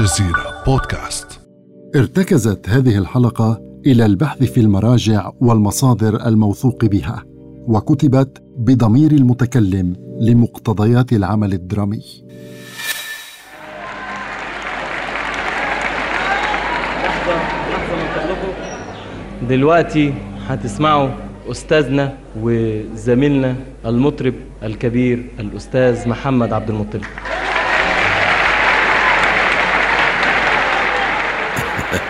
الجزيرة بودكاست. ارتكزت هذه الحلقة إلى البحث في المراجع والمصادر الموثوق بها وكتبت بضمير المتكلم لمقتضيات العمل الدرامي. لحظة لحظة من فضلكم دلوقتي هتسمعوا أستاذنا وزميلنا المطرب الكبير الأستاذ محمد عبد المطلب.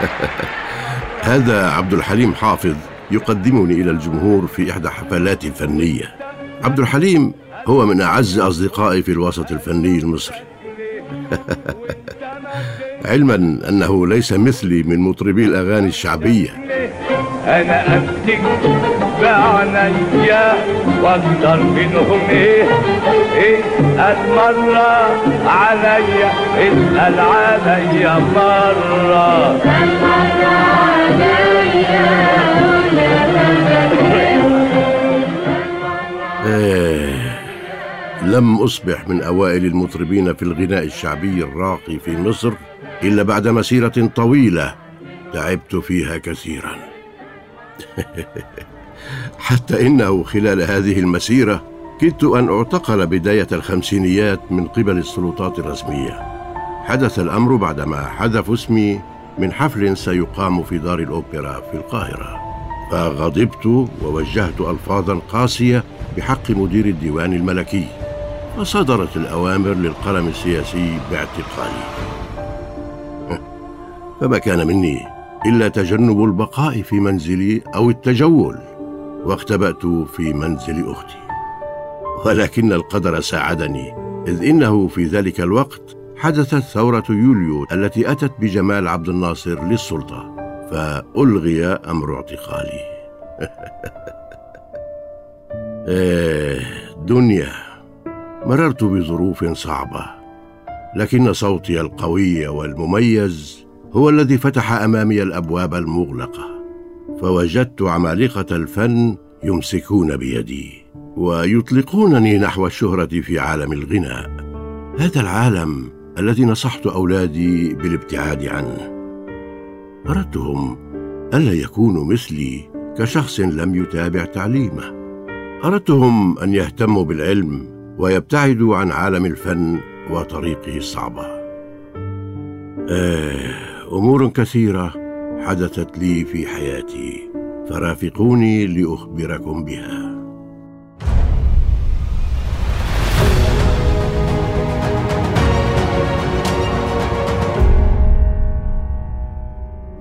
هذا عبد الحليم حافظ يقدمني إلى الجمهور في إحدى حفلاتي الفنية. عبد الحليم هو من أعز أصدقائي في الوسط الفني المصري. علما أنه ليس مثلي من مطربي الأغاني الشعبية. أنا امسك بعنيا واقدر منهم إيه. إيه اتمرى عليا اسال عليا مره آه لم أصبح من أوائل المطربين في الغناء الشعبي الراقي في مصر إلا بعد مسيرة طويلة تعبت فيها كثيرا. حتى إنه خلال هذه المسيرة كدت أن أعتقل بداية الخمسينيات من قبل السلطات الرسمية. حدث الأمر بعدما حذفوا اسمي من حفل سيقام في دار الأوبرا في القاهرة. فغضبت ووجهت ألفاظا قاسية بحق مدير الديوان الملكي. فصدرت الأوامر للقلم السياسي باعتقالي. فما كان مني إلا تجنب البقاء في منزلي أو التجول واختبأت في منزل أختي. ولكن القدر ساعدني إذ إنه في ذلك الوقت حدثت ثورة يوليو التي أتت بجمال عبد الناصر للسلطة فألغي أمر اعتقالي. إيه دنيا مررت بظروف صعبة لكن صوتي القوي والمميز هو الذي فتح أمامي الأبواب المغلقة فوجدت عمالقة الفن يمسكون بيدي. ويطلقونني نحو الشهرة في عالم الغناء. هذا العالم الذي نصحت أولادي بالابتعاد عنه. أردتهم ألا يكونوا مثلي كشخص لم يتابع تعليمه. أردتهم أن يهتموا بالعلم ويبتعدوا عن عالم الفن وطريقه الصعبة. آه أمور كثيرة حدثت لي في حياتي فرافقوني لأخبركم بها.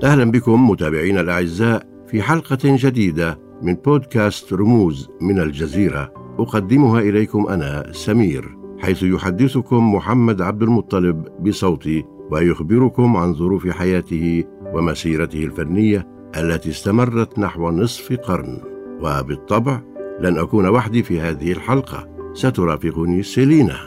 أهلا بكم متابعينا الأعزاء في حلقة جديدة من بودكاست رموز من الجزيرة. أقدمها إليكم أنا سمير حيث يحدثكم محمد عبد المطلب بصوتي ويخبركم عن ظروف حياته ومسيرته الفنية التي استمرت نحو نصف قرن. وبالطبع لن أكون وحدي في هذه الحلقة. سترافقني سيلينا.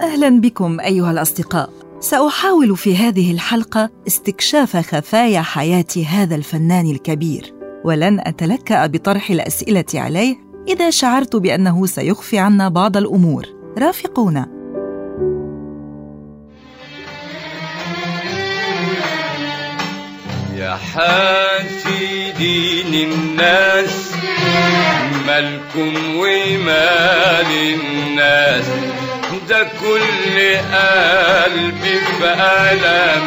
أهلا بكم أيها الأصدقاء. سأحاول في هذه الحلقة استكشاف خفايا حياة هذا الفنان الكبير ولن أتلكأ بطرح الأسئلة عليه إذا شعرت بأنه سيخفي عنا بعض الأمور. رافقونا. يا حاسدين الناس مالكم ومال الناس. ده كل قلبي في ألم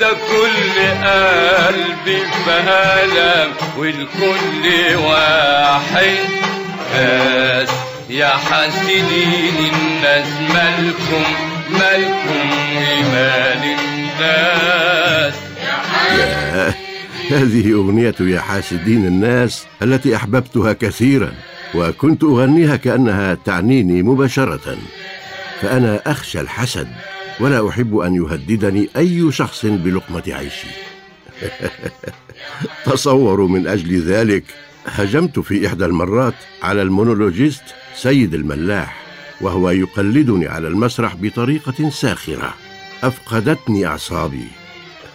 ده كل قلبي في ألم والكل واحد. بس يا حاسدين الناس مالكم مالكم ومال الناس. هذه أغنية يا حاسدين الناس التي أحببتها كثيرا وكنت أغنيها كأنها تعنيني مباشرة. فأنا أخشى الحسد ولا أحب أن يهددني أي شخص بلقمة عيشي. تصوروا من أجل ذلك هجمت في إحدى المرات على المونولوجيست سيد الملاح وهو يقلدني على المسرح بطريقة ساخرة. أفقدتني أعصابي.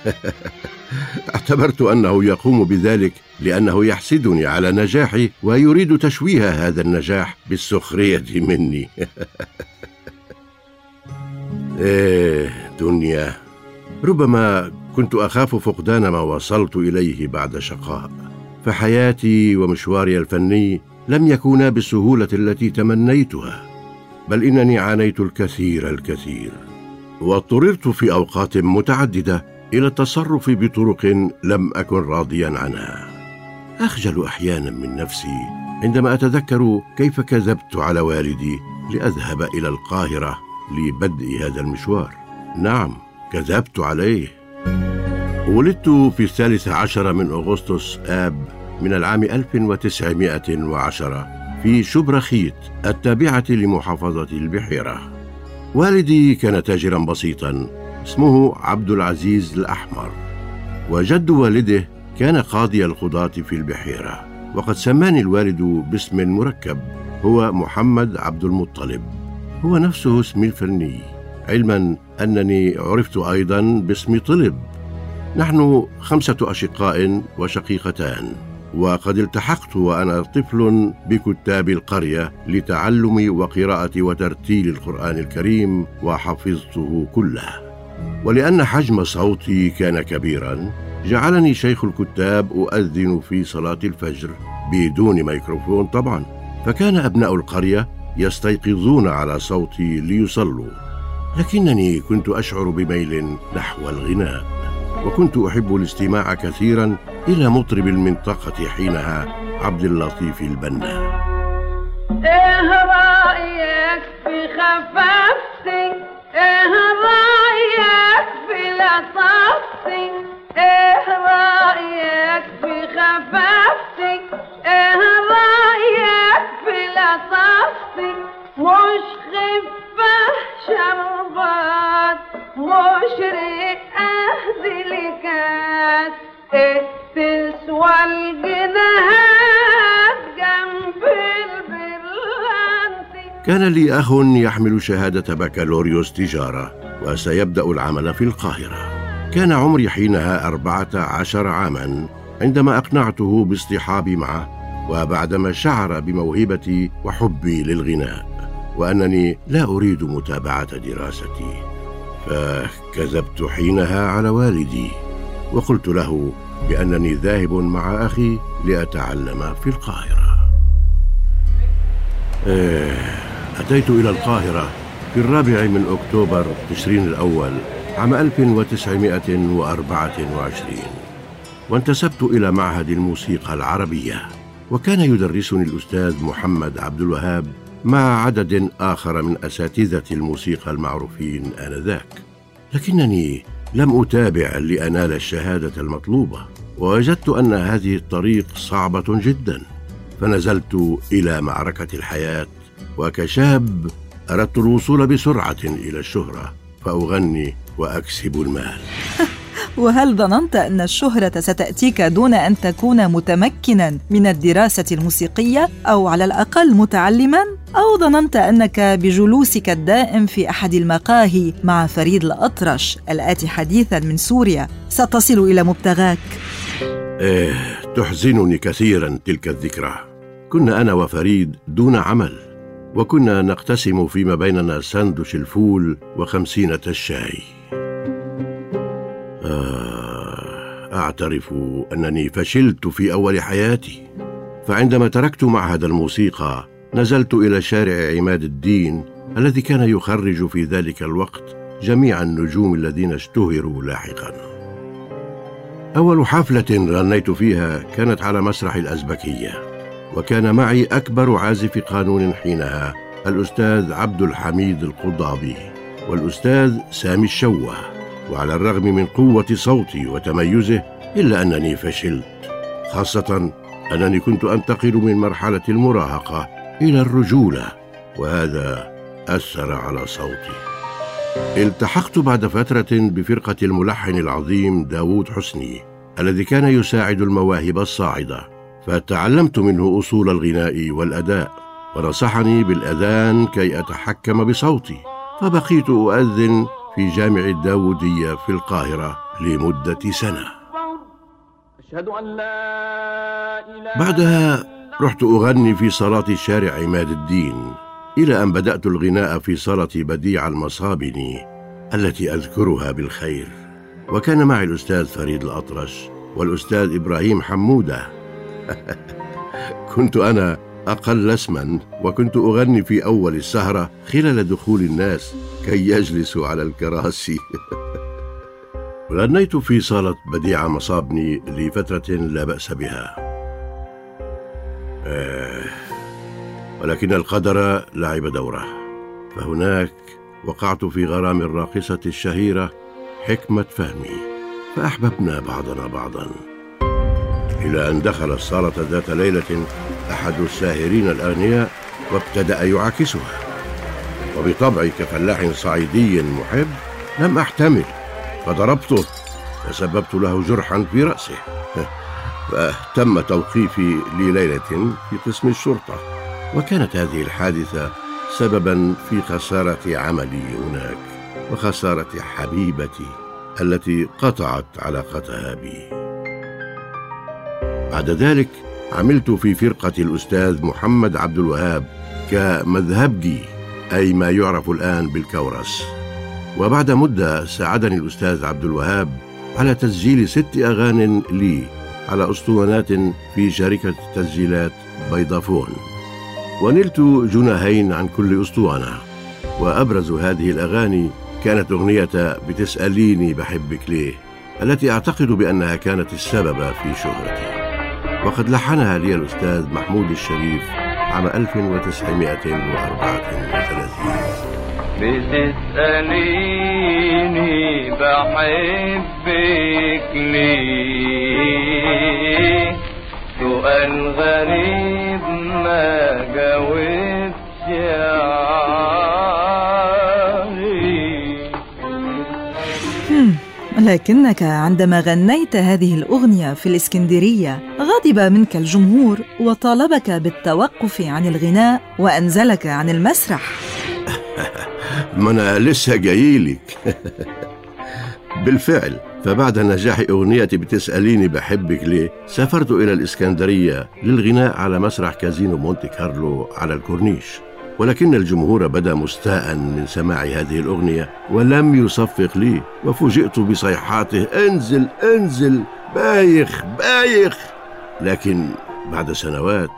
اعتبرت أنه يقوم بذلك لأنه يحسدني على نجاحي ويريد تشويه هذا النجاح بالسخرية مني. إيه دنيا. ربما كنت أخاف فقدان ما وصلت إليه بعد شقاء. فحياتي ومشواري الفني لم يكونا بالسهولة التي تمنيتها بل إنني عانيت الكثير الكثير. واضطررت في أوقات متعددة إلى التصرف بطرق لم أكن راضيا عنها. أخجل أحيانا من نفسي عندما أتذكر كيف كذبت على والدي لأذهب إلى القاهرة لبدء هذا المشوار. نعم كذبت عليه. ولدت في الثالث عشر من أغسطس آب من العام 1910 في شبرخيت التابعة لمحافظة البحيرة. والدي كان تاجرا بسيطا اسمه عبد العزيز الأحمر. وجد والده كان قاضي القضاة في البحيرة. وقد سماني الوالد باسم مركب هو محمد عبد المطلب. هو نفسه اسمي الفني علما أنني عرفت أيضا باسم طلب. نحن خمسة أشقاء وشقيقتان وقد التحقت وأنا طفل بكتاب القرية لتعلم وقراءة وترتيل القرآن الكريم وحفظته كله. ولأن حجم صوتي كان كبيرا جعلني شيخ الكتاب أؤذن في صلاة الفجر بدون ميكروفون طبعا. فكان أبناء القرية يستيقظون على صوتي ليصلوا. لكنني كنت أشعر بميل نحو الغناء وكنت أحب الاستماع كثيرا إلى مطرب المنطقة حينها عبد اللطيف البنا. إيه رأيك في خفافتي؟ إيه رأيك في لطافتي؟ إيه رأيك في خفافتي؟ إيه رأيك في لطافتي؟ مش خفة شربات مش رئة دلكات إيه تسوى الجناهات جنب البرلانتي كان لي أخ يحمل شهادة بكالوريوس تجارة وسيبدأ العمل في القاهرة. كان عمري حينها أربعة عشر عاما عندما أقنعته باصطحابي معه. وبعدما شعر بموهبتي وحبي للغناء وأنني لا أريد متابعة دراستي فكذبت حينها على والدي وقلت له بأنني ذاهب مع أخي لأتعلم في القاهرة. إيه، أتيت إلى القاهرة في الرابع من أكتوبر تشرين الأول عام 1924 وانتسبت إلى معهد الموسيقى العربية. وكان يدرسني الأستاذ محمد عبد الوهاب مع عدد آخر من أساتذة الموسيقى المعروفين آنذاك. لكنني لم أتابع لأنال الشهادة المطلوبة ووجدت أن هذه الطريق صعبة جدا. فنزلت إلى معركة الحياة وكشاب أردت الوصول بسرعة إلى الشهرة فأغني وأكسب المال. وهل ظننت أن الشهرة ستأتيك دون أن تكون متمكنا من الدراسة الموسيقية أو على الأقل متعلما؟ أو ظننت أنك بجلوسك الدائم في أحد المقاهي مع فريد الأطرش الآتي حديثا من سوريا ستصل إلى مبتغاك؟ إيه تحزنني كثيرا تلك الذكرى كنا أنا وفريد دون عمل وكنا نقتسم فيما بيننا سندوش الفول وخمسينة الشاي أعترف أنني فشلت في أول حياتي فعندما تركت معهد الموسيقى نزلت إلى شارع عماد الدين الذي كان يخرج في ذلك الوقت جميع النجوم الذين اشتهروا لاحقا. أول حفلة غنيت فيها كانت على مسرح الأزبكية وكان معي أكبر عازف قانون حينها الأستاذ عبد الحميد القضابي والأستاذ سامي الشوه. وعلى الرغم من قوة صوتي وتميزه إلا أنني فشلت. خاصة أنني كنت أنتقل من مرحلة المراهقة إلى الرجولة وهذا أثر على صوتي. التحقت بعد فترة بفرقة الملحن العظيم داوود حسني الذي كان يساعد المواهب الصاعدة فتعلمت منه أصول الغناء والأداء ونصحني بالأذان كي أتحكم بصوتي فبقيت أؤذن في جامع الداودية في القاهرة لمدة سنة. بعدها رحت أغني في صلاة شارع عماد الدين إلى أن بدأت الغناء في صالة بديع المصابني التي أذكرها بالخير. وكان معي الأستاذ فريد الأطرش والأستاذ إبراهيم حمودة. كنت أنا أقل اسما وكنت أغني في أول السهرة خلال دخول الناس كي يجلسوا على الكراسي. غنيت في صالة بديع مصابني لفترة لا بأس بها. آه ولكن القدر لعب دوره. فهناك وقعت في غرام الراقصة الشهيرة حكمة فهمي فأحببنا بعضنا بعضا. إلى أن دخل الصالة ذات ليلة أحد الساهرين الأغنياء وابتدأ يعاكسها. وبطبعي كفلاح صعيدي محب لم أحتمل. فضربته. وسببت له جرحا في رأسه. فتم توقيفي لليلة في قسم الشرطة. وكانت هذه الحادثة سببا في خسارة عملي هناك وخسارة حبيبتي التي قطعت علاقتها بي. بعد ذلك عملت في فرقة الأستاذ محمد عبد الوهاب كمذهبجي أي ما يعرف الآن بالكورس. وبعد مدة ساعدني الأستاذ عبد الوهاب على تسجيل ست أغان لي على أسطوانات في شركة تسجيلات بيضافون ونلت جناهين عن كل أسطوانة. وأبرز هذه الأغاني كانت أغنية بتسأليني بحبك ليه التي أعتقد بأنها كانت السبب في شهرتي. وقد لحنها لي الأستاذ محمود الشريف عام 1934 بتسأليني بحبك ليه؟ سؤال غريب ما لكنك عندما غنيت هذه الأغنية في الإسكندرية غضب منك الجمهور وطالبك بالتوقف عن الغناء وأنزلك عن المسرح. ما أنا لسه جايلك بالفعل فبعد نجاح أغنيتي بتسأليني بحبك ليه سافرت إلى الإسكندرية للغناء على مسرح كازينو مونتي كارلو على الكورنيش. ولكن الجمهور بدا مستاء من سماع هذه الأغنية ولم يصفق لي وفوجئت بصيحاته أنزل أنزل بايخ بايخ. لكن بعد سنوات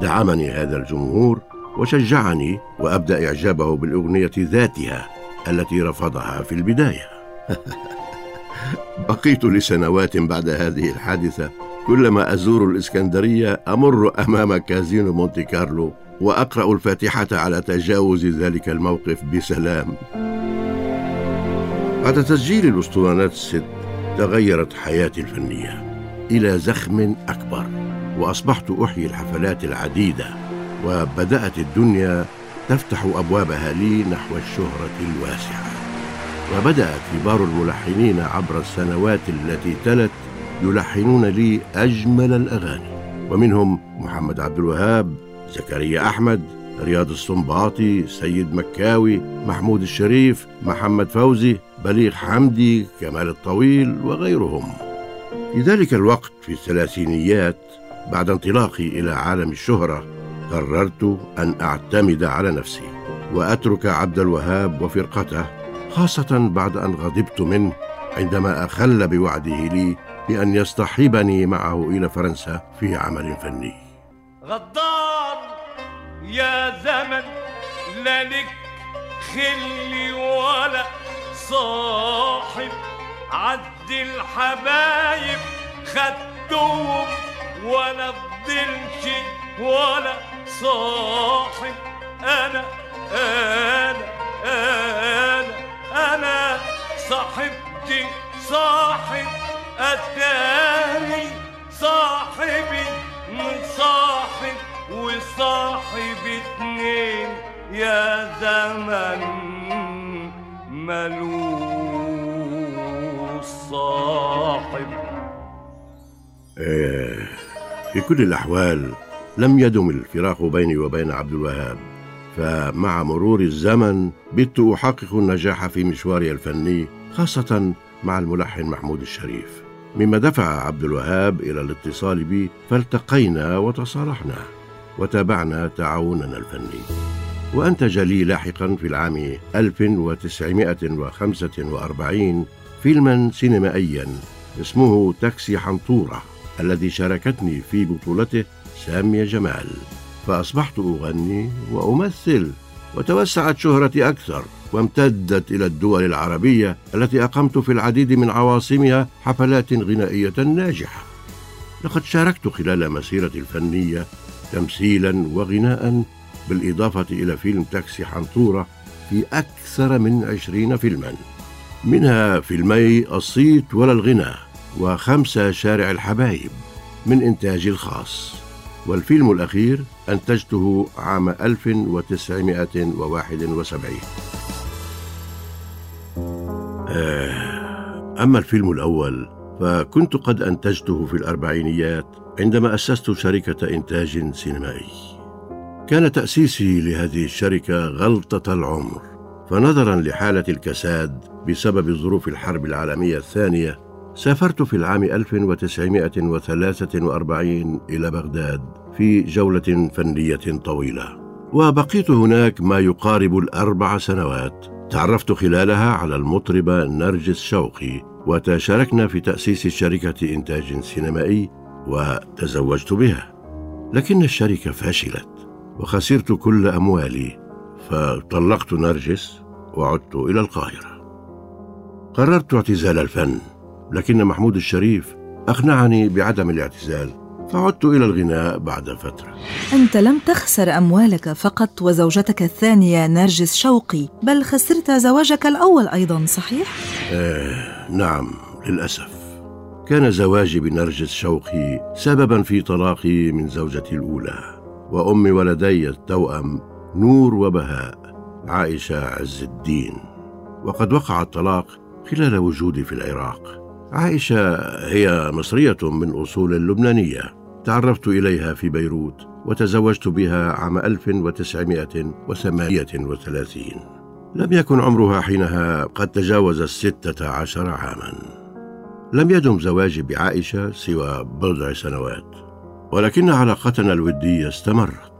دعمني هذا الجمهور وشجعني وأبدأ إعجابه بالأغنية ذاتها التي رفضها في البداية. بقيت لسنوات بعد هذه الحادثة كلما أزور الإسكندرية أمر أمام كازينو مونتي كارلو وأقرأ الفاتحة على تجاوز ذلك الموقف بسلام. بعد تسجيل الأسطوانات الست تغيرت حياتي الفنية إلى زخم أكبر وأصبحت أحيي الحفلات العديدة وبدأت الدنيا تفتح أبوابها لي نحو الشهرة الواسعة. وبدأ كبار الملحنين عبر السنوات التي تلت يلحنون لي أجمل الأغاني. ومنهم محمد عبد الوهاب زكريا أحمد رياض السنباطي سيد مكاوي محمود الشريف محمد فوزي بليغ حمدي كمال الطويل وغيرهم. في ذلك الوقت في الثلاثينيات بعد انطلاقي إلى عالم الشهرة قررت أن أعتمد على نفسي وأترك عبد الوهاب وفرقته خاصة بعد أن غضبت منه عندما أخل بوعده لي بأن يصطحبني معه إلى فرنسا في عمل فني. غدار يا زمن لا لك خلي ولا صاحب. عد الحبايب خدتهم ولا فضلش ولا صاحب. أنا أنا اتاني صاحبي من صاحب وصاحب اتنين. يا زمن ملوش صاحب. آه، في كل الأحوال لم يدم الفراق بيني وبين عبد الوهاب فمع مرور الزمن بت أحقق النجاح في مشواري الفني خاصة مع الملحن محمود الشريف. مما دفع عبد الوهاب إلى الاتصال بي فالتقينا وتصالحنا وتابعنا تعاوننا الفني. وأنتج لي لاحقا في العام 1945 فيلما سينمائيا اسمه تاكسي حنطورة الذي شاركتني في بطولته سامية جمال. فأصبحت أغني وأمثل وتوسعت شهرتي أكثر وامتدت إلى الدول العربية التي أقمت في العديد من عواصمها حفلات غنائية ناجحة. لقد شاركت خلال مسيرتي الفنية تمثيلا وغناء بالإضافة إلى فيلم تاكسي حنطورة في أكثر من عشرين فيلما. منها فيلمي الصيت ولا الغنى وخمسة شارع الحبايب من إنتاجي الخاص. والفيلم الأخير أنتجته عام 1971 آه، أما الفيلم الأول فكنت قد أنتجته في الأربعينيات عندما أسست شركة إنتاج سينمائي. كان تأسيسي لهذه الشركة غلطة العمر فنظرا لحالة الكساد بسبب ظروف الحرب العالمية الثانية سافرت في العام 1943 إلى بغداد في جولة فنية طويلة. وبقيت هناك ما يقارب الأربع سنوات. تعرفت خلالها على المطربة نرجس شوقي وتشاركنا في تأسيس شركة إنتاج سينمائي وتزوجت بها. لكن الشركة فشلت وخسرت كل أموالي. فطلقت نرجس وعدت إلى القاهرة. قررت اعتزال الفن. لكن محمود الشريف أقنعني بعدم الاعتزال. فعدت إلى الغناء بعد فترة. أنت لم تخسر أموالك فقط وزوجتك الثانية نرجس شوقي بل خسرت زواجك الأول أيضا صحيح؟ آه نعم للأسف. كان زواجي بنرجس شوقي سببا في طلاقي من زوجتي الأولى وأم ولدي التوأم نور وبهاء عائشة عز الدين. وقد وقع الطلاق خلال وجودي في العراق. عائشة هي مصرية من أصول لبنانية. تعرفت إليها في بيروت وتزوجت بها عام 1938 لم يكن عمرها حينها قد تجاوز الستة عشر عاما. لم يدم زواجي بعائشة سوى بضع سنوات ولكن علاقتنا الودية استمرت.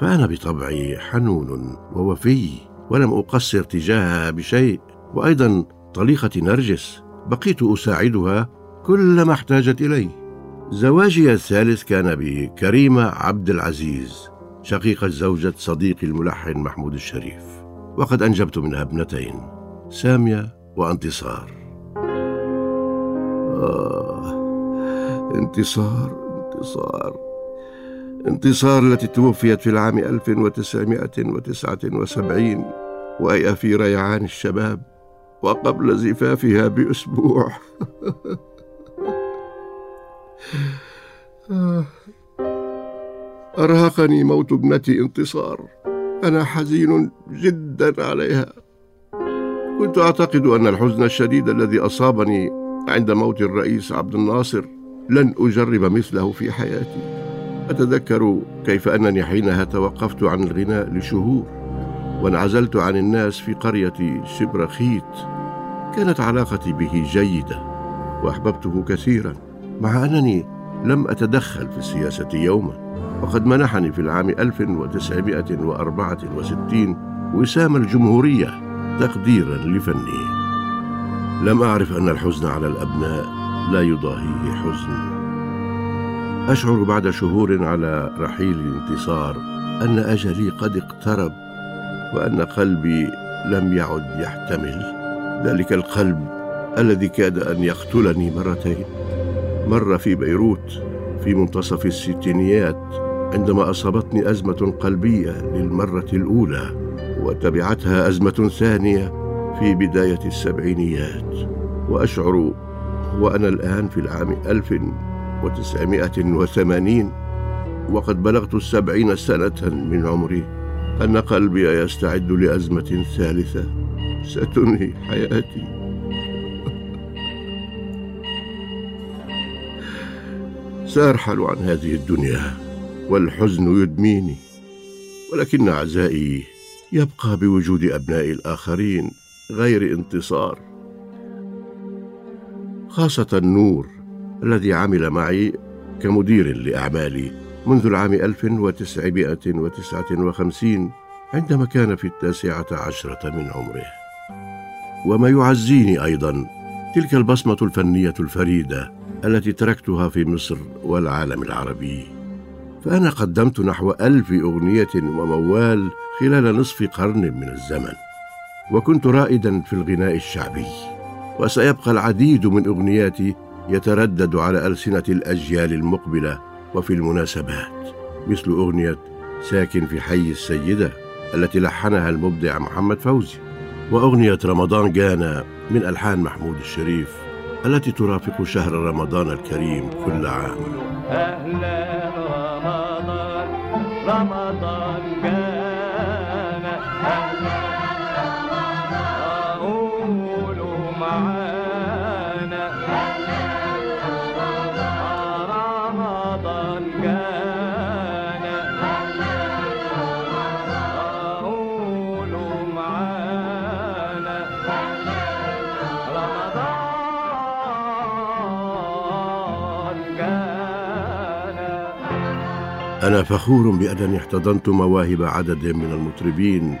فأنا بطبعي حنون ووفي ولم أقصر تجاهها بشيء. وأيضا طليقتي نرجس بقيت أساعدها كل ما احتاجت إليه. زواجي الثالث كان بكريمة عبد العزيز شقيقة زوجة صديقي الملحن محمود الشريف. وقد أنجبت منها ابنتين سامية وانتصار. آه انتصار انتصار. انتصار التي توفيت في العام 1979 وهي في ريعان الشباب. وقبل زفافها بأسبوع. أرهقني موت ابنتي انتصار. أنا حزين جدا عليها. كنت أعتقد أن الحزن الشديد الذي أصابني عند موت الرئيس عبد الناصر لن أجرب مثله في حياتي. أتذكر كيف أنني حينها توقفت عن الغناء لشهور. وانعزلت عن الناس في قرية شبرخيت كانت علاقتي به جيدة وأحببته كثيرا مع أنني لم أتدخل في السياسة يوما. وقد منحني في العام 1964 وسام الجمهورية تقديرا لفني. لم أعرف أن الحزن على الأبناء لا يضاهيه حزن. أشعر بعد شهور على رحيل الانتصار أن أجلي قد اقترب وأن قلبي لم يعد يحتمل. ذلك القلب الذي كاد أن يقتلني مرتين. مرة في بيروت في منتصف الستينيات عندما أصابتني أزمة قلبية للمرة الأولى وتبعتها أزمة ثانية في بداية السبعينيات. وأشعر وأنا الآن في العام 1980 وقد بلغت السبعين سنة من عمري. أن قلبي يستعد لأزمة ثالثة. ستنهي حياتي. سأرحل عن هذه الدنيا والحزن يدميني. ولكن عزائي يبقى بوجود أبناء الآخرين غير انتصار. خاصة نور الذي عمل معي كمدير لأعمالي. منذ العام 1959 عندما كان في التاسعة عشرة من عمره. وما يعزيني أيضا تلك البصمة الفنية الفريدة التي تركتها في مصر والعالم العربي. فأنا قدمت نحو ألف أغنية وموال خلال نصف قرن من الزمن وكنت رائدا في الغناء الشعبي. وسيبقى العديد من أغنياتي يتردد على ألسنة الأجيال المقبلة وفي المناسبات مثل أغنية ساكن في حي السيدة التي لحنها المبدع محمد فوزي وأغنية رمضان جانا من ألحان محمود الشريف التي ترافق شهر رمضان الكريم كل عام. أهلا رمضان رمضان أنا فخور بأنني احتضنت مواهب عدد من المطربين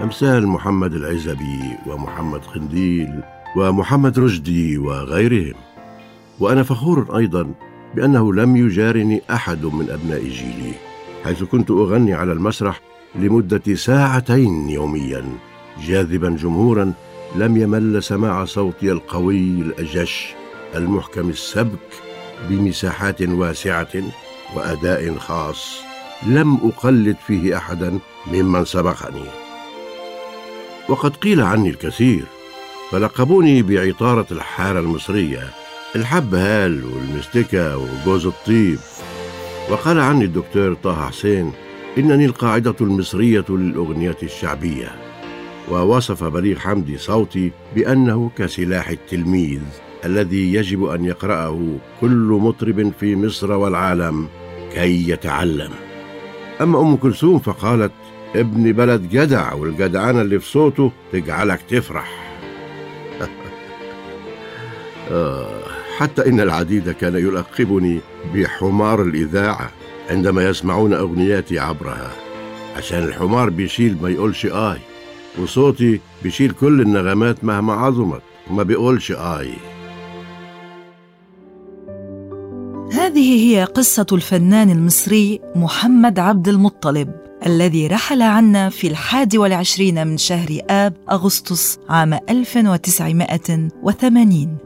أمثال محمد العزبي ومحمد قنديل ومحمد رشدي وغيرهم. وأنا فخور أيضا بأنه لم يجارني أحد من أبناء جيلي حيث كنت أغني على المسرح لمدة ساعتين يوميا جاذبا جمهورا لم يمل سماع صوتي القوي الأجش المحكم السبك بمساحات واسعة وأداء خاص لم أقلد فيه أحدا ممن سبقني. وقد قيل عني الكثير فلقبوني بعطارة الحارة المصرية الحبهال والمستكة وجوز الطيب. وقال عني الدكتور طه حسين إنني القاعدة المصرية للأغنية الشعبية. ووصف بليغ حمدي صوتي بأنه كسلاح التلميذ. الذي يجب أن يقرأه كل مطرب في مصر والعالم كي يتعلم. أما أم كلثوم فقالت ابن بلد جدع والجدعانة اللي في صوته تجعلك تفرح. آه، حتى إن العديد كان يلقبني بحمار الإذاعة عندما يسمعون أغنياتي عبرها عشان الحمار بيشيل ما يقولش آي وصوتي بيشيل كل النغمات مهما عظمت وما بيقولش آي. هذه هي قصة الفنان المصري محمد عبد المطلب الذي رحل عنا في الحادي والعشرين من شهر آب أغسطس عام 1980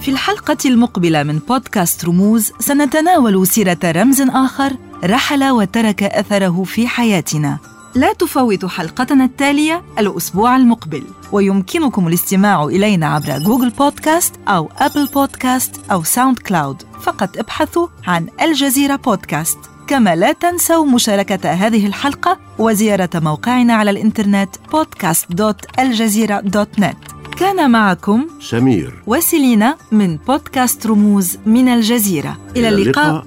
في الحلقة المقبلة من بودكاست رموز سنتناول سيرة رمز آخر رحل وترك أثره في حياتنا. لا تفوتوا حلقتنا التالية الأسبوع المقبل. ويمكنكم الاستماع إلينا عبر جوجل بودكاست أو أبل بودكاست أو ساوند كلاود. فقط ابحثوا عن الجزيرة بودكاست. كما لا تنسوا مشاركة هذه الحلقة وزيارة موقعنا على الإنترنت podcast.aljazeera.net كان معكم سمير. وسيلينا من بودكاست رموز من الجزيرة. إلى اللقاء.